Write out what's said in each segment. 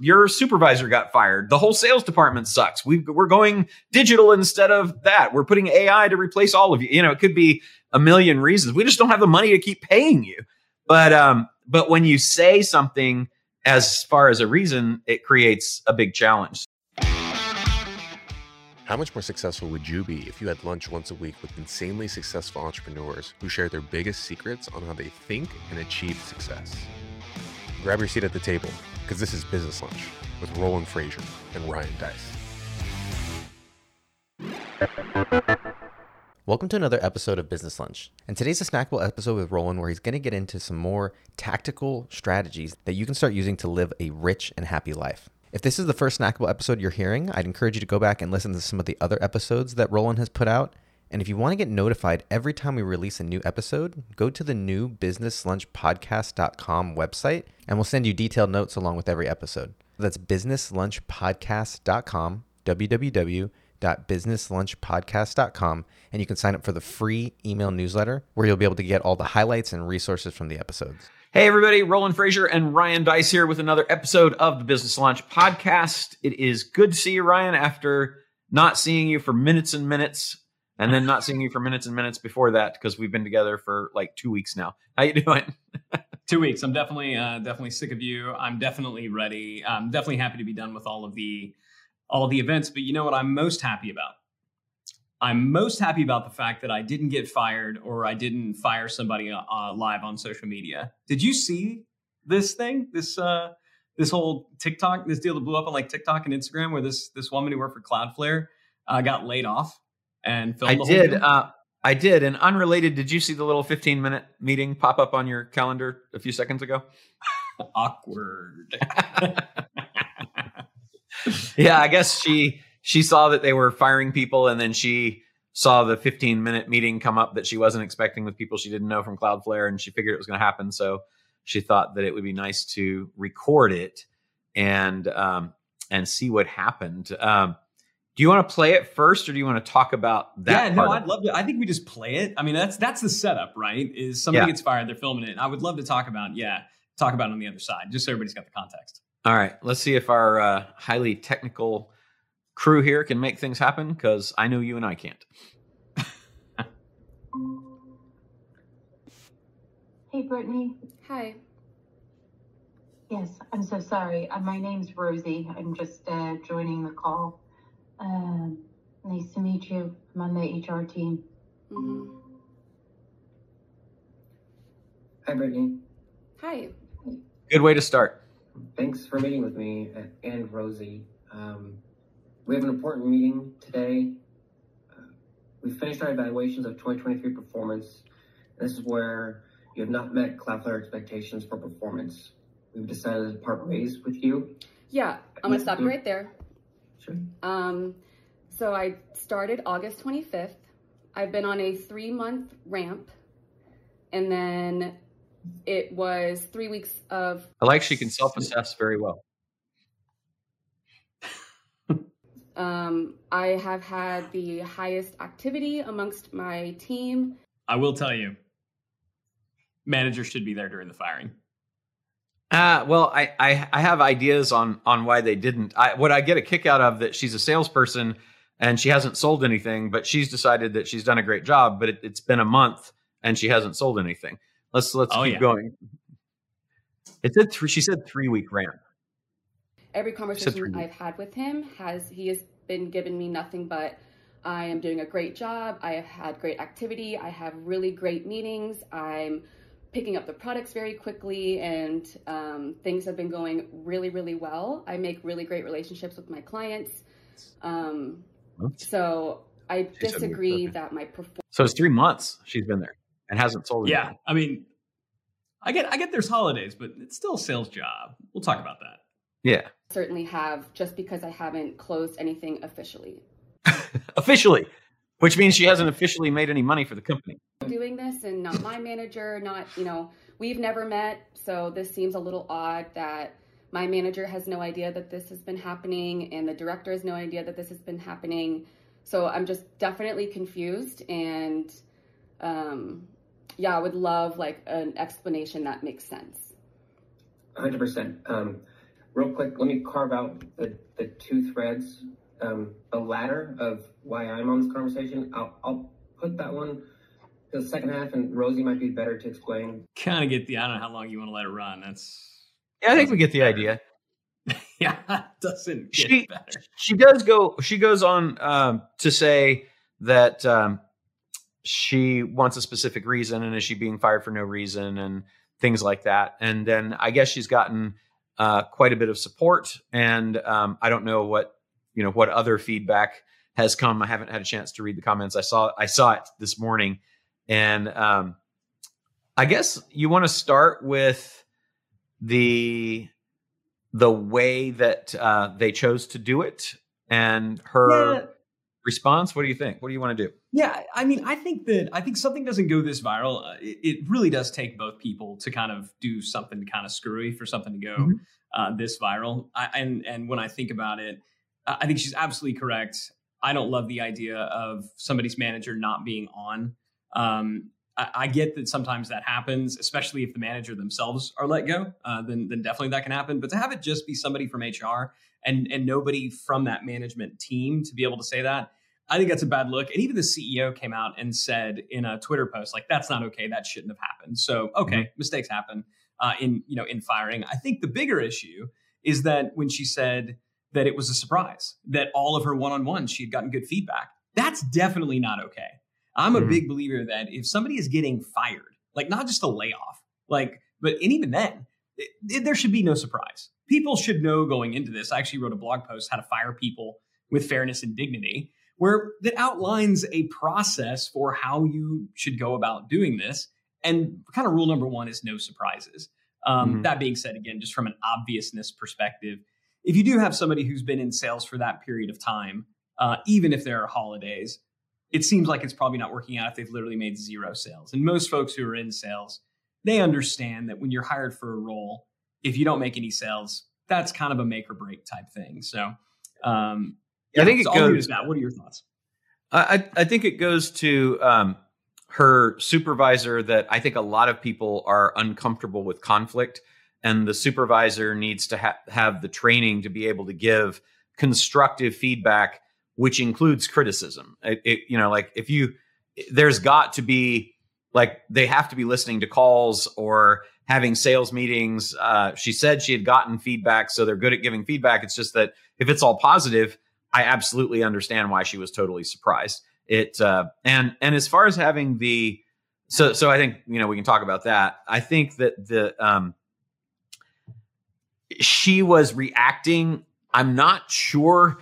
Your supervisor got fired. The whole sales department sucks. we we're going digital instead of that. We're putting AI to replace all of you. You know, it could be a million reasons. We just don't have the money to keep paying you. But um, but when you say something as far as a reason, it creates a big challenge. How much more successful would you be if you had lunch once a week with insanely successful entrepreneurs who share their biggest secrets on how they think and achieve success? Grab your seat at the table because this is Business Lunch with Roland Frasier and Ryan Deiss. Welcome to another episode of Business Lunch. And today's a snackable episode with Roland where he's going to get into some more tactical strategies that you can start using to live a rich and happy life. If this is the first snackable episode you're hearing, I'd encourage you to go back and listen to some of the other episodes that Roland has put out. And if you want to get notified every time we release a new episode, go to the new businesslunchpodcast.com website and we'll send you detailed notes along with every episode. That's businesslunchpodcast.com, www www.businesslunchpodcast.com and you can sign up for the free email newsletter where you'll be able to get all the highlights and resources from the episodes. Hey everybody, Roland Frasier and Ryan Deiss here with another episode of the Business Lunch podcast. It is good to see you, Ryan, after not seeing you for minutes and minutes and then not seeing you for minutes and minutes before that because we've been together for like two weeks now. How you doing? two weeks. I'm definitely uh, definitely sick of you. I'm definitely ready. I'm definitely happy to be done with all of the all the events. But you know what I'm most happy about? I'm most happy about the fact that I didn't get fired or I didn't fire somebody uh, uh, live on social media. Did you see this thing? This uh, this whole TikTok, this deal that blew up on like TikTok and Instagram, where this this woman who worked for Cloudflare uh, got laid off and filmed. I did. Uh, I did. And unrelated, did you see the little 15 minute meeting pop up on your calendar a few seconds ago? Awkward. yeah, I guess she she saw that they were firing people, and then she saw the 15 minute meeting come up that she wasn't expecting with people she didn't know from Cloudflare, and she figured it was going to happen. So she thought that it would be nice to record it and um, and see what happened. Um, do you want to play it first, or do you want to talk about that? Yeah, no, I'd love to. I think we just play it. I mean, that's that's the setup, right? Is somebody yeah. gets fired, they're filming it. I would love to talk about, yeah, talk about it on the other side, just so everybody's got the context. All right, let's see if our uh, highly technical crew here can make things happen because I know you and I can't. hey, Brittany. Hi. Yes, I'm so sorry. Uh, my name's Rosie. I'm just uh, joining the call. Uh, nice to meet you. I'm on the HR team. Mm-hmm. Hi, Brittany. Hi. Good way to start. Thanks for meeting with me and Rosie. Um, we have an important meeting today. Uh, we finished our evaluations of 2023 performance. This is where you have not met Cloudflare expectations for performance. We've decided to part ways with you. Yeah, I'm gonna stop you right there. Sure. Um, so I started August 25th. I've been on a three month ramp, and then it was three weeks of. I like she can self assess very well. um, I have had the highest activity amongst my team. I will tell you, managers should be there during the firing. Uh, well, I, I, I have ideas on on why they didn't. I, what I get a kick out of that she's a salesperson and she hasn't sold anything, but she's decided that she's done a great job. But it, has been a month and she hasn't sold anything. Let's let's oh, keep yeah. going. It said three. She said three week ramp. Every conversation I've had with him has he has been giving me nothing but I am doing a great job. I have had great activity. I have really great meetings. I'm picking up the products very quickly, and um, things have been going really, really well. I make really great relationships with my clients. Um, so I disagree that my performance. So it's three months she's been there and hasn't sold. Yeah, anything. I mean, I get I get there's holidays, but it's still a sales job. We'll talk about that. Yeah, certainly have just because I haven't closed anything officially. officially, which means she hasn't officially made any money for the company. Doing this and not my manager, not you know, we've never met, so this seems a little odd that my manager has no idea that this has been happening and the director has no idea that this has been happening. So I'm just definitely confused and um, yeah, I would love like an explanation that makes sense. 100%. Um, real quick, let me carve out the, the two threads. Um, the latter of why I'm on this conversation, I'll, I'll put that one to the second half, and Rosie might be better to explain. Kind of get the, I don't know how long you want to let it run. That's. Yeah, I think we get the idea. yeah, doesn't she, better. She does go, she goes on um, to say that um, she wants a specific reason and is she being fired for no reason and things like that. And then I guess she's gotten uh, quite a bit of support. And um, I don't know what you know what other feedback has come. I haven't had a chance to read the comments. I saw I saw it this morning, and um, I guess you want to start with the the way that uh, they chose to do it and her yeah. response. What do you think? What do you want to do? Yeah, I mean, I think that I think something doesn't go this viral. Uh, it, it, really does take both people to kind of do something kind of screwy for something to go mm-hmm. uh, this viral. I, and and when I think about it, I think she's absolutely correct. I don't love the idea of somebody's manager not being on. Um, I, I, get that sometimes that happens, especially if the manager themselves are let go. Uh, then then definitely that can happen. But to have it just be somebody from HR and and nobody from that management team to be able to say that I think that's a bad look. And even the CEO came out and said in a Twitter post, like, that's not okay. That shouldn't have happened. So, okay, mm-hmm. mistakes happen uh, in, you know, in firing. I think the bigger issue is that when she said that it was a surprise, that all of her one-on-ones, she had gotten good feedback. That's definitely not okay. I'm a mm-hmm. big believer that if somebody is getting fired, like not just a layoff, like, but and even then, it, it, there should be no surprise. People should know going into this. I actually wrote a blog post how to fire people with fairness and dignity where that outlines a process for how you should go about doing this. And kind of rule number one is no surprises. Um, mm-hmm. That being said, again, just from an obviousness perspective, if you do have somebody who's been in sales for that period of time, uh, even if there are holidays, it seems like it's probably not working out if they've literally made zero sales. And most folks who are in sales, they understand that when you're hired for a role, if you don't make any sales, that's kind of a make or break type thing. So, um, yeah, I think so it goes. That. What are your thoughts? I I think it goes to um, her supervisor that I think a lot of people are uncomfortable with conflict, and the supervisor needs to ha- have the training to be able to give constructive feedback, which includes criticism. It, it, you know, like if you, there's got to be like they have to be listening to calls or having sales meetings. Uh, she said she had gotten feedback, so they're good at giving feedback. It's just that if it's all positive I absolutely understand why she was totally surprised. It uh, and and as far as having the so so I think you know we can talk about that. I think that the um, she was reacting. I'm not sure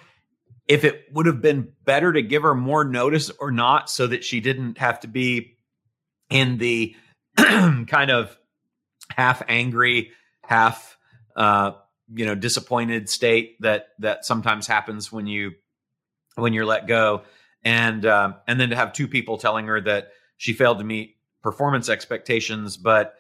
if it would have been better to give her more notice or not, so that she didn't have to be in the kind of half angry, half uh, you know disappointed state that that sometimes happens when you when you're let go and um, and then to have two people telling her that she failed to meet performance expectations but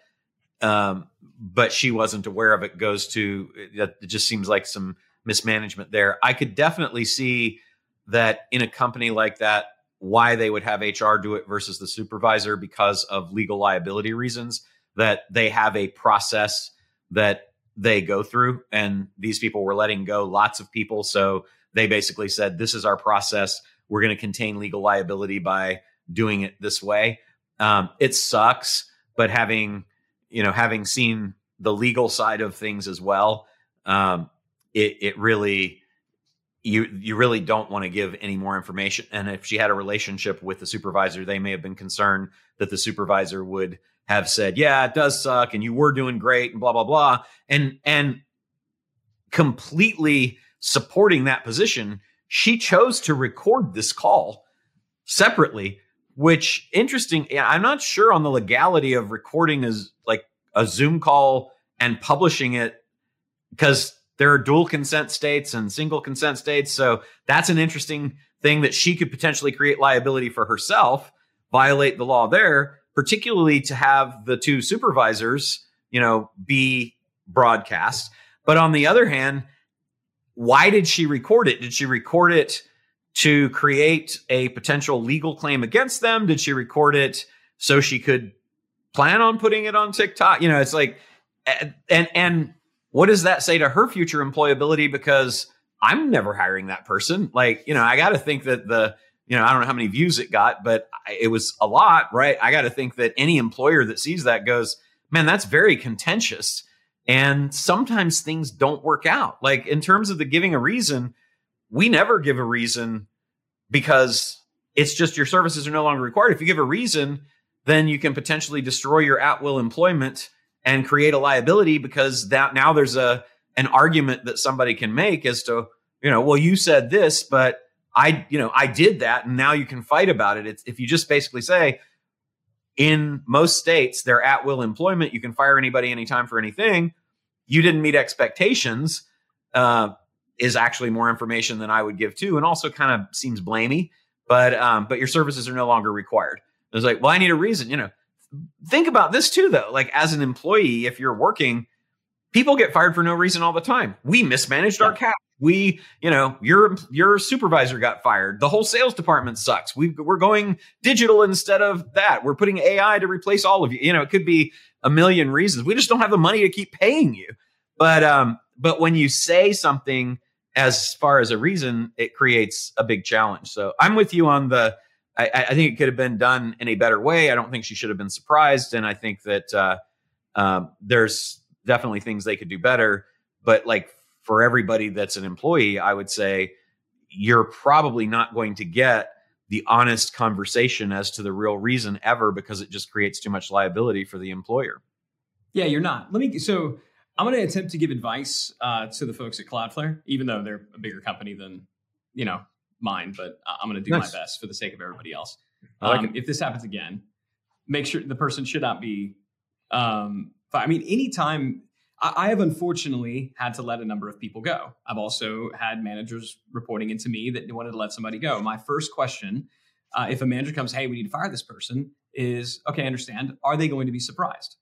um, but she wasn't aware of it goes to that it just seems like some mismanagement there i could definitely see that in a company like that why they would have hr do it versus the supervisor because of legal liability reasons that they have a process that they go through. And these people were letting go lots of people. So they basically said, this is our process. We're going to contain legal liability by doing it this way. Um, it sucks, but having, you know, having seen the legal side of things as well, um, it, it really, you you really don't want to give any more information. And if she had a relationship with the supervisor, they may have been concerned that the supervisor would have said, "Yeah, it does suck, and you were doing great," and blah blah blah, and and completely supporting that position, she chose to record this call separately. Which interesting. I'm not sure on the legality of recording as like a Zoom call and publishing it because there are dual consent states and single consent states. So that's an interesting thing that she could potentially create liability for herself, violate the law there particularly to have the two supervisors, you know, be broadcast. But on the other hand, why did she record it? Did she record it to create a potential legal claim against them? Did she record it so she could plan on putting it on TikTok? You know, it's like, and and what does that say to her future employability? Because I'm never hiring that person. Like, you know, I got to think that the, you know, I don't know how many views it got, but it was a lot, right? I got to think that any employer that sees that goes, man, that's very contentious. And sometimes things don't work out. Like in terms of the giving a reason, we never give a reason because it's just your services are no longer required. If you give a reason, then you can potentially destroy your at will employment and create a liability because that now there's a an argument that somebody can make as to you know well you said this but I you know I did that and now you can fight about it. It's if you just basically say in most states they're at will employment you can fire anybody anytime for anything you didn't meet expectations uh, is actually more information than I would give too and also kind of seems blamey but um, but your services are no longer required. It's like well I need a reason you know. Think about this too though. Like as an employee if you're working people get fired for no reason all the time. We mismanaged yeah. our cash we you know your your supervisor got fired. The whole sales department sucks. We, we're going digital instead of that. We're putting ai to replace all of you. You know it could be a million reasons. We just don't have the money to keep paying you. But um but when you say something as far as a reason it creates a big challenge so i'm with you on the I, I, think it could have been done in a better way. I don't think she should have been surprised, and I think that uh, um, there's definitely things they could do better. But like for everybody that's an employee, I would say you're probably not going to get the honest conversation as to the real reason ever because it just creates too much liability for the employer. Yeah, you're not. Let me. So I'm going to attempt to give advice uh, to the folks at Cloudflare, even though they're a bigger company than you know mine, but I'm going to do nice. my best for the sake of everybody else. Like um, if this happens again, make sure the person should not be. Um, I mean, anytime I, I have unfortunately had to let a number of people go. I've also had managers reporting into me that wanted to let somebody go. My first question, uh, if a manager comes, "Hey, we need to fire this person," is okay. I understand. Are they going to be surprised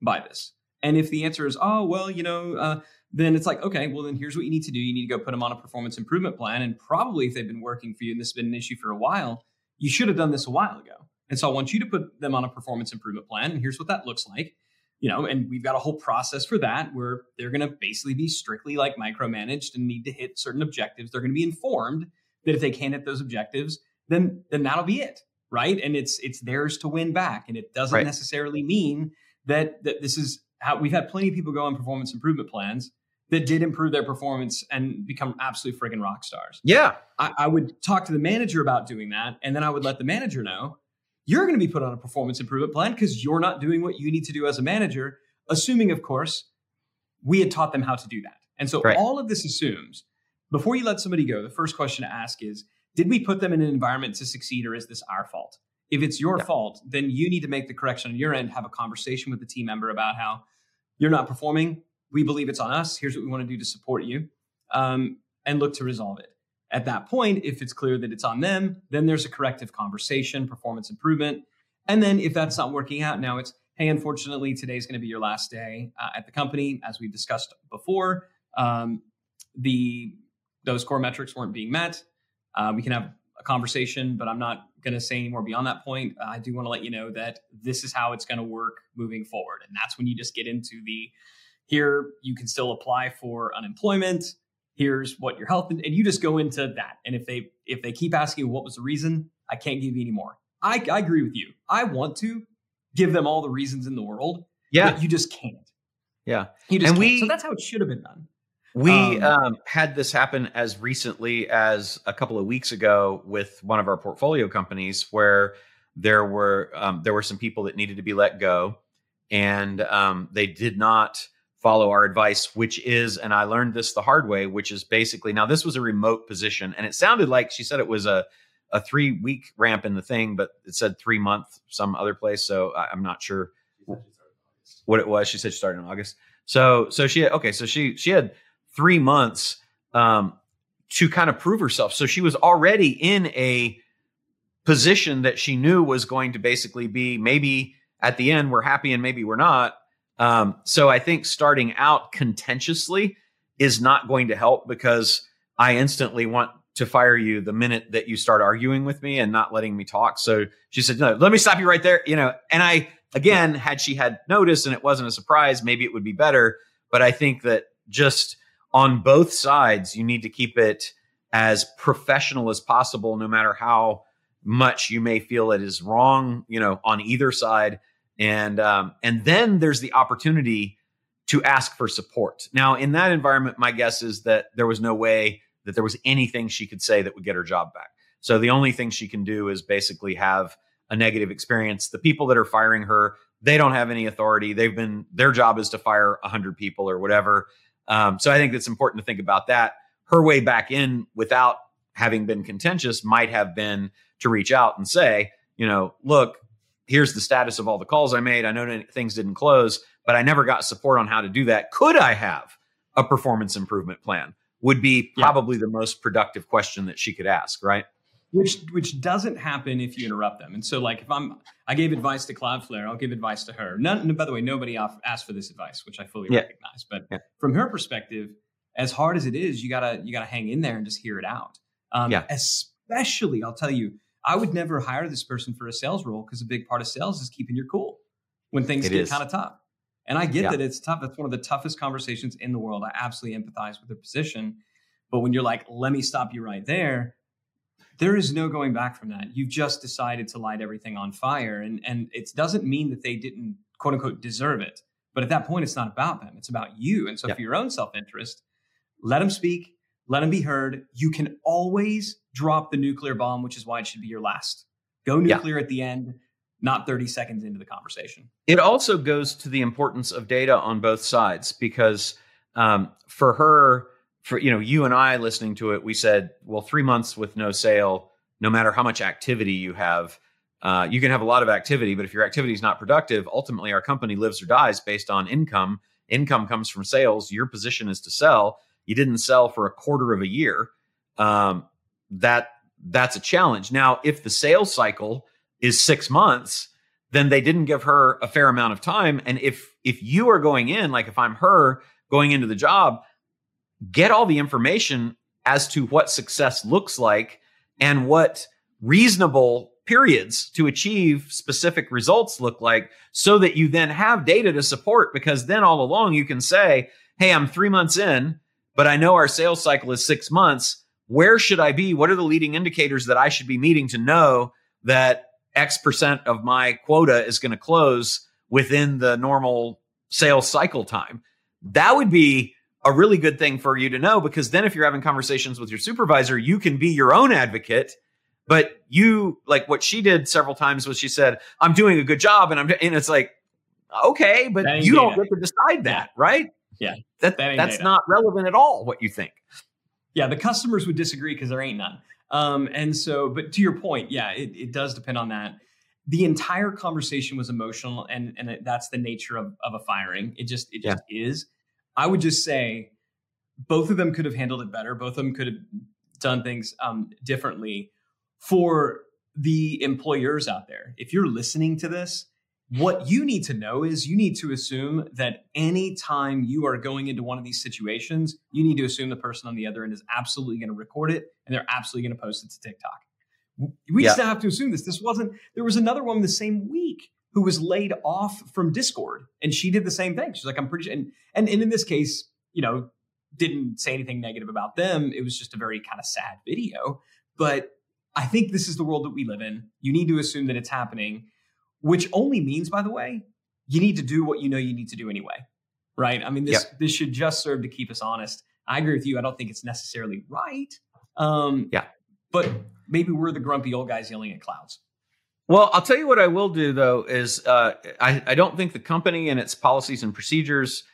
by this? And if the answer is, "Oh, well, you know," uh, then it's like, okay, well, then here's what you need to do. You need to go put them on a performance improvement plan. And probably if they've been working for you and this has been an issue for a while, you should have done this a while ago. And so I want you to put them on a performance improvement plan. And here's what that looks like. You know, and we've got a whole process for that where they're going to basically be strictly like micromanaged and need to hit certain objectives. They're going to be informed that if they can't hit those objectives, then then that'll be it, right? And it's it's theirs to win back, and it doesn't right. necessarily mean that that this is how we've had plenty of people go on performance improvement plans that did improve their performance and become absolute friggin' rock stars. Yeah. I, I, would talk to the manager about doing that. And then I would let the manager know you're going to be put on a performance improvement plan because you're not doing what you need to do as a manager, assuming, of course, we had taught them how to do that. And so right. all of this assumes before you let somebody go, the first question to ask is Did we put them in an environment to succeed or is this our fault? If it's your yeah. fault, then you need to make the correction on your end, have a conversation with the team member about how you're not performing we believe it's on us. Here's what we want to do to support you, um, and look to resolve it. At that point, if it's clear that it's on them, then there's a corrective conversation, performance improvement. And then if that's not working out, now it's, hey, unfortunately, today's going to be your last day uh, at the company. As we discussed before, um, the those core metrics weren't being met. Uh, we can have a conversation, but I'm not going to say any more beyond that point. I do want to let you know that this is how it's going to work moving forward. And that's when you just get into the here, you can still apply for unemployment. Here's what your health, and you just go into that. And if they if they keep asking what was the reason, I can't give you any more. I, I agree with you. I want to give them all the reasons in the world. Yeah, you just can't. Yeah, you just and can't. we so that's how it should have been done. We um, um, had this happen as recently as a couple of weeks ago with one of our portfolio companies, where there were um, there were some people that needed to be let go, and um, they did not follow our advice, which is, and I learned this the hard way, which is basically now this was a remote position, and it sounded like she said it was a a three week ramp in the thing, but it said three month some other place, so I, am not sure what it was. She said she started in August, so so she okay, so she she had three months um, to kind of prove herself. So she was already in a position that she knew was going to basically be maybe at the end we're happy and maybe we're not um, so I think starting out contentiously is not going to help because I instantly want to fire you the minute that you start arguing with me and not letting me talk. So she said, "No, let me stop you right there." You know, and I again, had she had noticed and it wasn't a surprise, maybe it would be better. but I think that just on both sides, you need to keep it as professional as possible, no matter how much you may feel it is wrong, you know, on either side. And um, and then there's the opportunity to ask for support. Now, in that environment, my guess is that there was no way that there was anything she could say that would get her job back. So the only thing she can do is basically have a negative experience. The people that are firing her, they don't have any authority. They've been their job is to fire 100 people or whatever. Um, so I think it's important to think about that. Her way back in without having been contentious might have been to reach out and say, you know, look, here's the status of all the calls I made. I know things didn't close, but I never got support on how to do that. Could I have a performance improvement plan? Would be probably yeah. the most productive question that she could ask, right? Which which doesn't happen if you interrupt them. And so, like, if I'm I gave advice to Cloudflare, I'll give advice to her. None, by the way, nobody asked for this advice, which I fully yeah. recognize. But yeah. from her perspective, as hard as it is, you gotta you gotta hang in there and just hear it out. Um, yeah. Especially, I'll tell you, I would never hire this person for a sales role because a big part of sales is keeping your cool when things it get kind of tough. And I get yeah. that it's tough. It's one of the toughest conversations in the world. I absolutely empathize with the position. But when you're like, let me stop you right there, there is no going back from that. You've just decided to light everything on fire. And, and it doesn't mean that they didn't, quote unquote, deserve it. But at that point, it's not about them, it's about you. And so, yeah. for your own self interest, let them speak, let them be heard. You can always drop the nuclear bomb, which is why it should be your last. Go nuclear yeah. at the end, not 30 seconds into the conversation. It also goes to the importance of data on both sides because um, for her, for you know, you and I listening to it, we said, well, three months with no sale, no matter how much activity you have, uh, you can have a lot of activity, but if your activity is not productive, ultimately our company lives or dies based on income. Income comes from sales. Your position is to sell. You didn't sell for a quarter of a year. Um, that that's a challenge. Now, if the sales cycle is six months, then they didn't give her a fair amount of time. And if if you are going in, like if I'm her going into the job, get all the information as to what success looks like and what reasonable periods to achieve specific results look like so that you then have data to support because then all along you can say hey i'm three months in but i know our sales cycle is six months where should I be? What are the leading indicators that I should be meeting to know that X percent of my quota is going to close within the normal sales cycle time? That would be a really good thing for you to know because then if you're having conversations with your supervisor, you can be your own advocate. But you, like what she did several times was she said, I'm doing a good job. And I'm, and it's like, okay, but you don't get to decide that, right? Yeah. That, that that's data. not relevant at all, what you think. Yeah, the customers would disagree because there ain't none. Um, and so, but to your point, yeah, it, it does depend on that. The entire conversation was emotional, and and that's the nature of, of a firing. It just it just yeah. is. I would just say both of them could have handled it better. Both of them could have done things um, differently. For the employers out there, if you're listening to this, what you need to know is you need to assume that anytime you are going into one of these situations, you need to assume the person on the other end is absolutely going to record it and they're absolutely going to post it to TikTok. We yeah. just have to assume this. This wasn't, there was another one the same week who was laid off from Discord and she did the same thing. She's like, I'm pretty sure. And, and, and in this case, you know, didn't say anything negative about them. It was just a very kind of sad video. But I think this is the world that we live in. You need to assume that it's happening which only means, by the way, you need to do what you know you need to do anyway. Right. I mean, this yep. this should just serve to keep us honest. I agree with you. I don't think it's necessarily right. Um, yeah. But maybe we're the grumpy old guys yelling at clouds. Well, I'll tell you what I will do though is uh, I, I don't think the company and its policies and procedures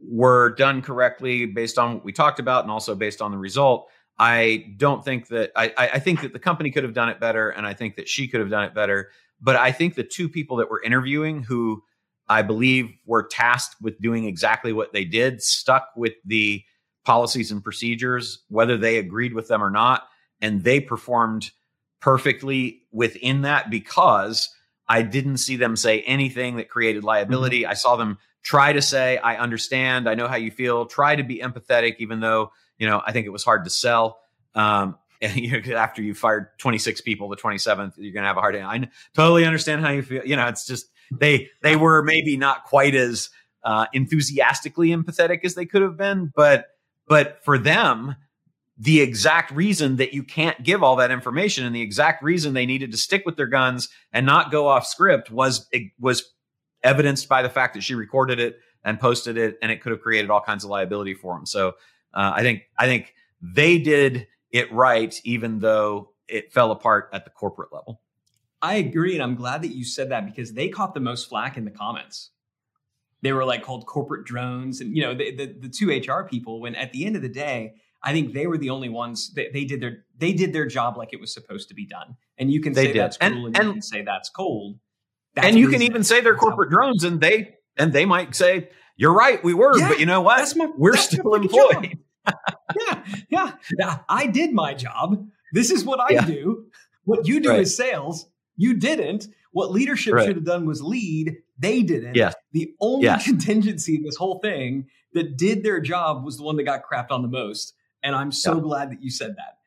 were done correctly based on what we talked about and also based on the result. I don't think that I, I think that the company could have done it better, and I think that she could have done it better. But I think the two people that we're interviewing who I believe were tasked with doing exactly what they did stuck with the policies and procedures, whether they agreed with them or not. And they performed perfectly within that because I didn't see them say anything that created liability. Mm-hmm. I saw them try to say, I understand, I know how you feel, try to be empathetic, even though, you know, I think it was hard to sell. Um, and you know, after you fired 26 people the 27th you're going to have a hard day i totally understand how you feel you know it's just they they were maybe not quite as uh, enthusiastically empathetic as they could have been. But but for them, the exact reason that you can't give all that information and the exact reason they needed to stick with their guns and not go off script was it was evidenced by the fact that she recorded it and posted it, and it could have created all kinds of liability for them. So uh, I think I think they did it right, even though it fell apart at the corporate level. I agree, and I'm glad that you said that because they caught the most flack in the comments. They were like called corporate drones, and you know the, the, the two HR people. When at the end of the day, I think they were the only ones that they did their they did their job like it was supposed to be done. And you can they say did. that's cruel, and, and, and you can say that's cold. That's and you can even say they're corporate drones, and they and they might say you're right, we were, Yeah, but you know what? my- we're still employed. yeah, yeah. Now, I did my job. This is what I Yeah. do. What you do Right. is sales. You didn't. What leadership Right. should have done was lead. They didn't. Yes. The only Yes. contingency in this whole thing that did their job was the one that got crapped on the most. And I'm so Yeah. glad that you said that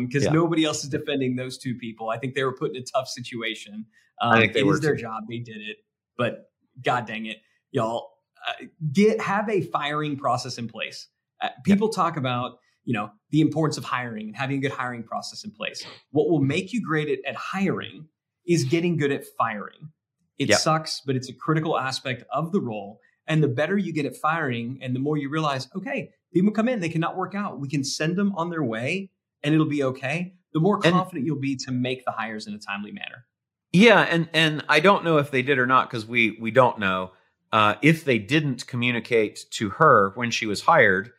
because Yeah. nobody else is defending those two people. I think they were put in a tough situation. Um, I think they it were is their job. They did it. But God dang it, y'all, uh, get have a firing process in place. Uh, people talk about you know the importance of hiring and having a good hiring process in place. What will make you great at, at hiring is getting good at firing. It Yep. sucks, but it's a critical aspect of the role. And the better you get at firing, and the more you realize, okay, people come in, they cannot work out. We can send them on their way, and it'll be okay. The more And- confident you'll be to make the hires in a timely manner. Yeah, and and I don't know if they did or not because we we don't know. Uh, if they didn't communicate to her when she was hired,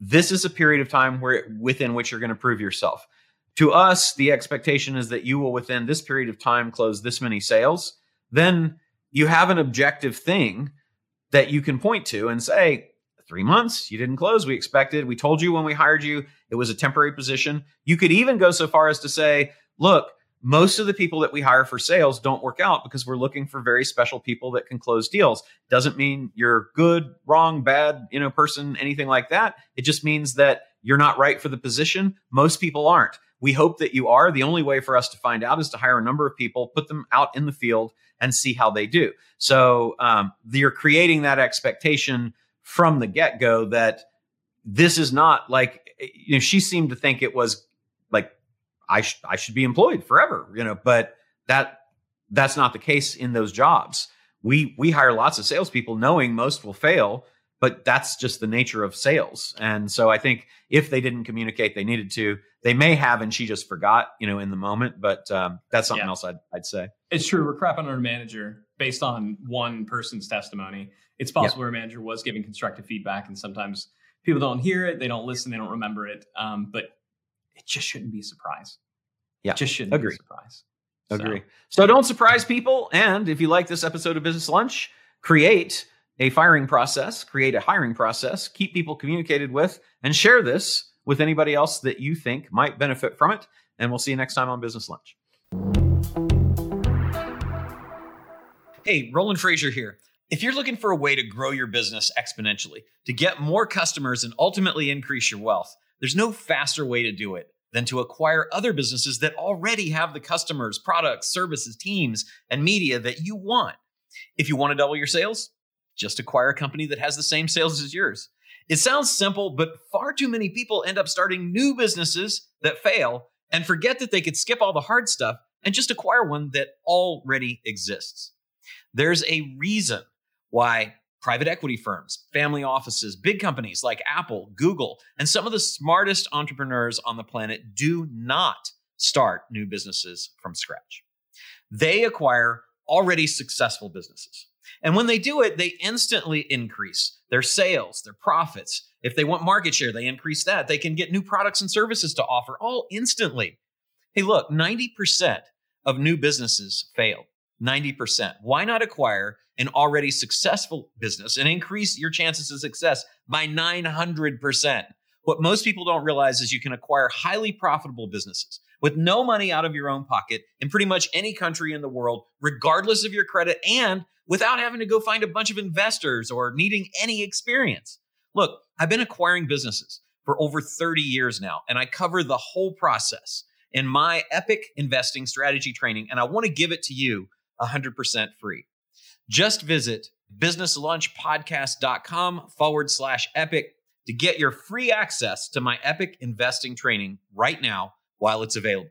this is a period of time where within which you're going to prove yourself. To us, the expectation is that you will within this period of time close this many sales. Then you have an objective thing that you can point to and say, three months, you didn't close. We expected. We told you when we hired you it was a temporary position. You could even go so far as to say, look, most of the people that we hire for sales don't work out because we're looking for very special people that can close deals. Doesn't mean you're good, wrong, bad, you know, person, anything like that. It just means that you're not right for the position. Most people aren't. We hope that you are. The only way for us to find out is to hire a number of people, put them out in the field, and see how they do. So um, you're creating that expectation from the get go that this is not like eh, you know she seemed to think it was like I sh- I should be employed forever, you know, but that that's not the case in those jobs. We we hire lots of salespeople knowing most will fail, but that's just the nature of sales. And so I think if they didn't communicate, they needed to. They may have, and she just forgot, you know, in the moment. But um, that's something Yeah. else I'd I'd say. It's true. We're crapping on our manager based on one person's testimony. It's possible our manager was giving constructive feedback, and sometimes people don't hear it, they don't listen, they don't remember it. Um, but it just shouldn't be a surprise. Yeah, it just shouldn't agree. be a surprise. So, Agree. So don't surprise people. And if you like this episode of Business Lunch, create a firing process, create a hiring process, keep people communicated with, and share this with anybody else that you think might benefit from it. And we'll see you next time on Business Lunch. Hey, Roland Frasier here. If you're looking for a way to grow your business exponentially, to get more customers and ultimately increase your wealth, there's no faster way to do it than to acquire other businesses that already have the customers, products, services, teams, and media that you want. If you want to double your sales, just acquire a company that has the same sales as yours. It sounds simple, but far too many people end up starting new businesses that fail and forget that they could skip all the hard stuff and just acquire one that already exists. There's a reason why private equity firms, family offices, big companies like Apple, Google, and some of the smartest entrepreneurs on the planet do not start new businesses from scratch. They acquire already successful businesses. And when they do it, they instantly increase their sales, their profits. If they want market share, they increase that. They can get new products and services to offer all instantly. Hey, look, 90% of new businesses fail. 90%. Why not acquire an already successful business and increase your chances of success by 900%? What most people don't realize is you can acquire highly profitable businesses with no money out of your own pocket in pretty much any country in the world, regardless of your credit and without having to go find a bunch of investors or needing any experience. Look, I've been acquiring businesses for over 30 years now, and I cover the whole process in my epic investing strategy training, and I want to give it to you 100% free. Just visit businesslunchpodcast.com forward slash epic to get your free access to my epic investing training right now while it's available.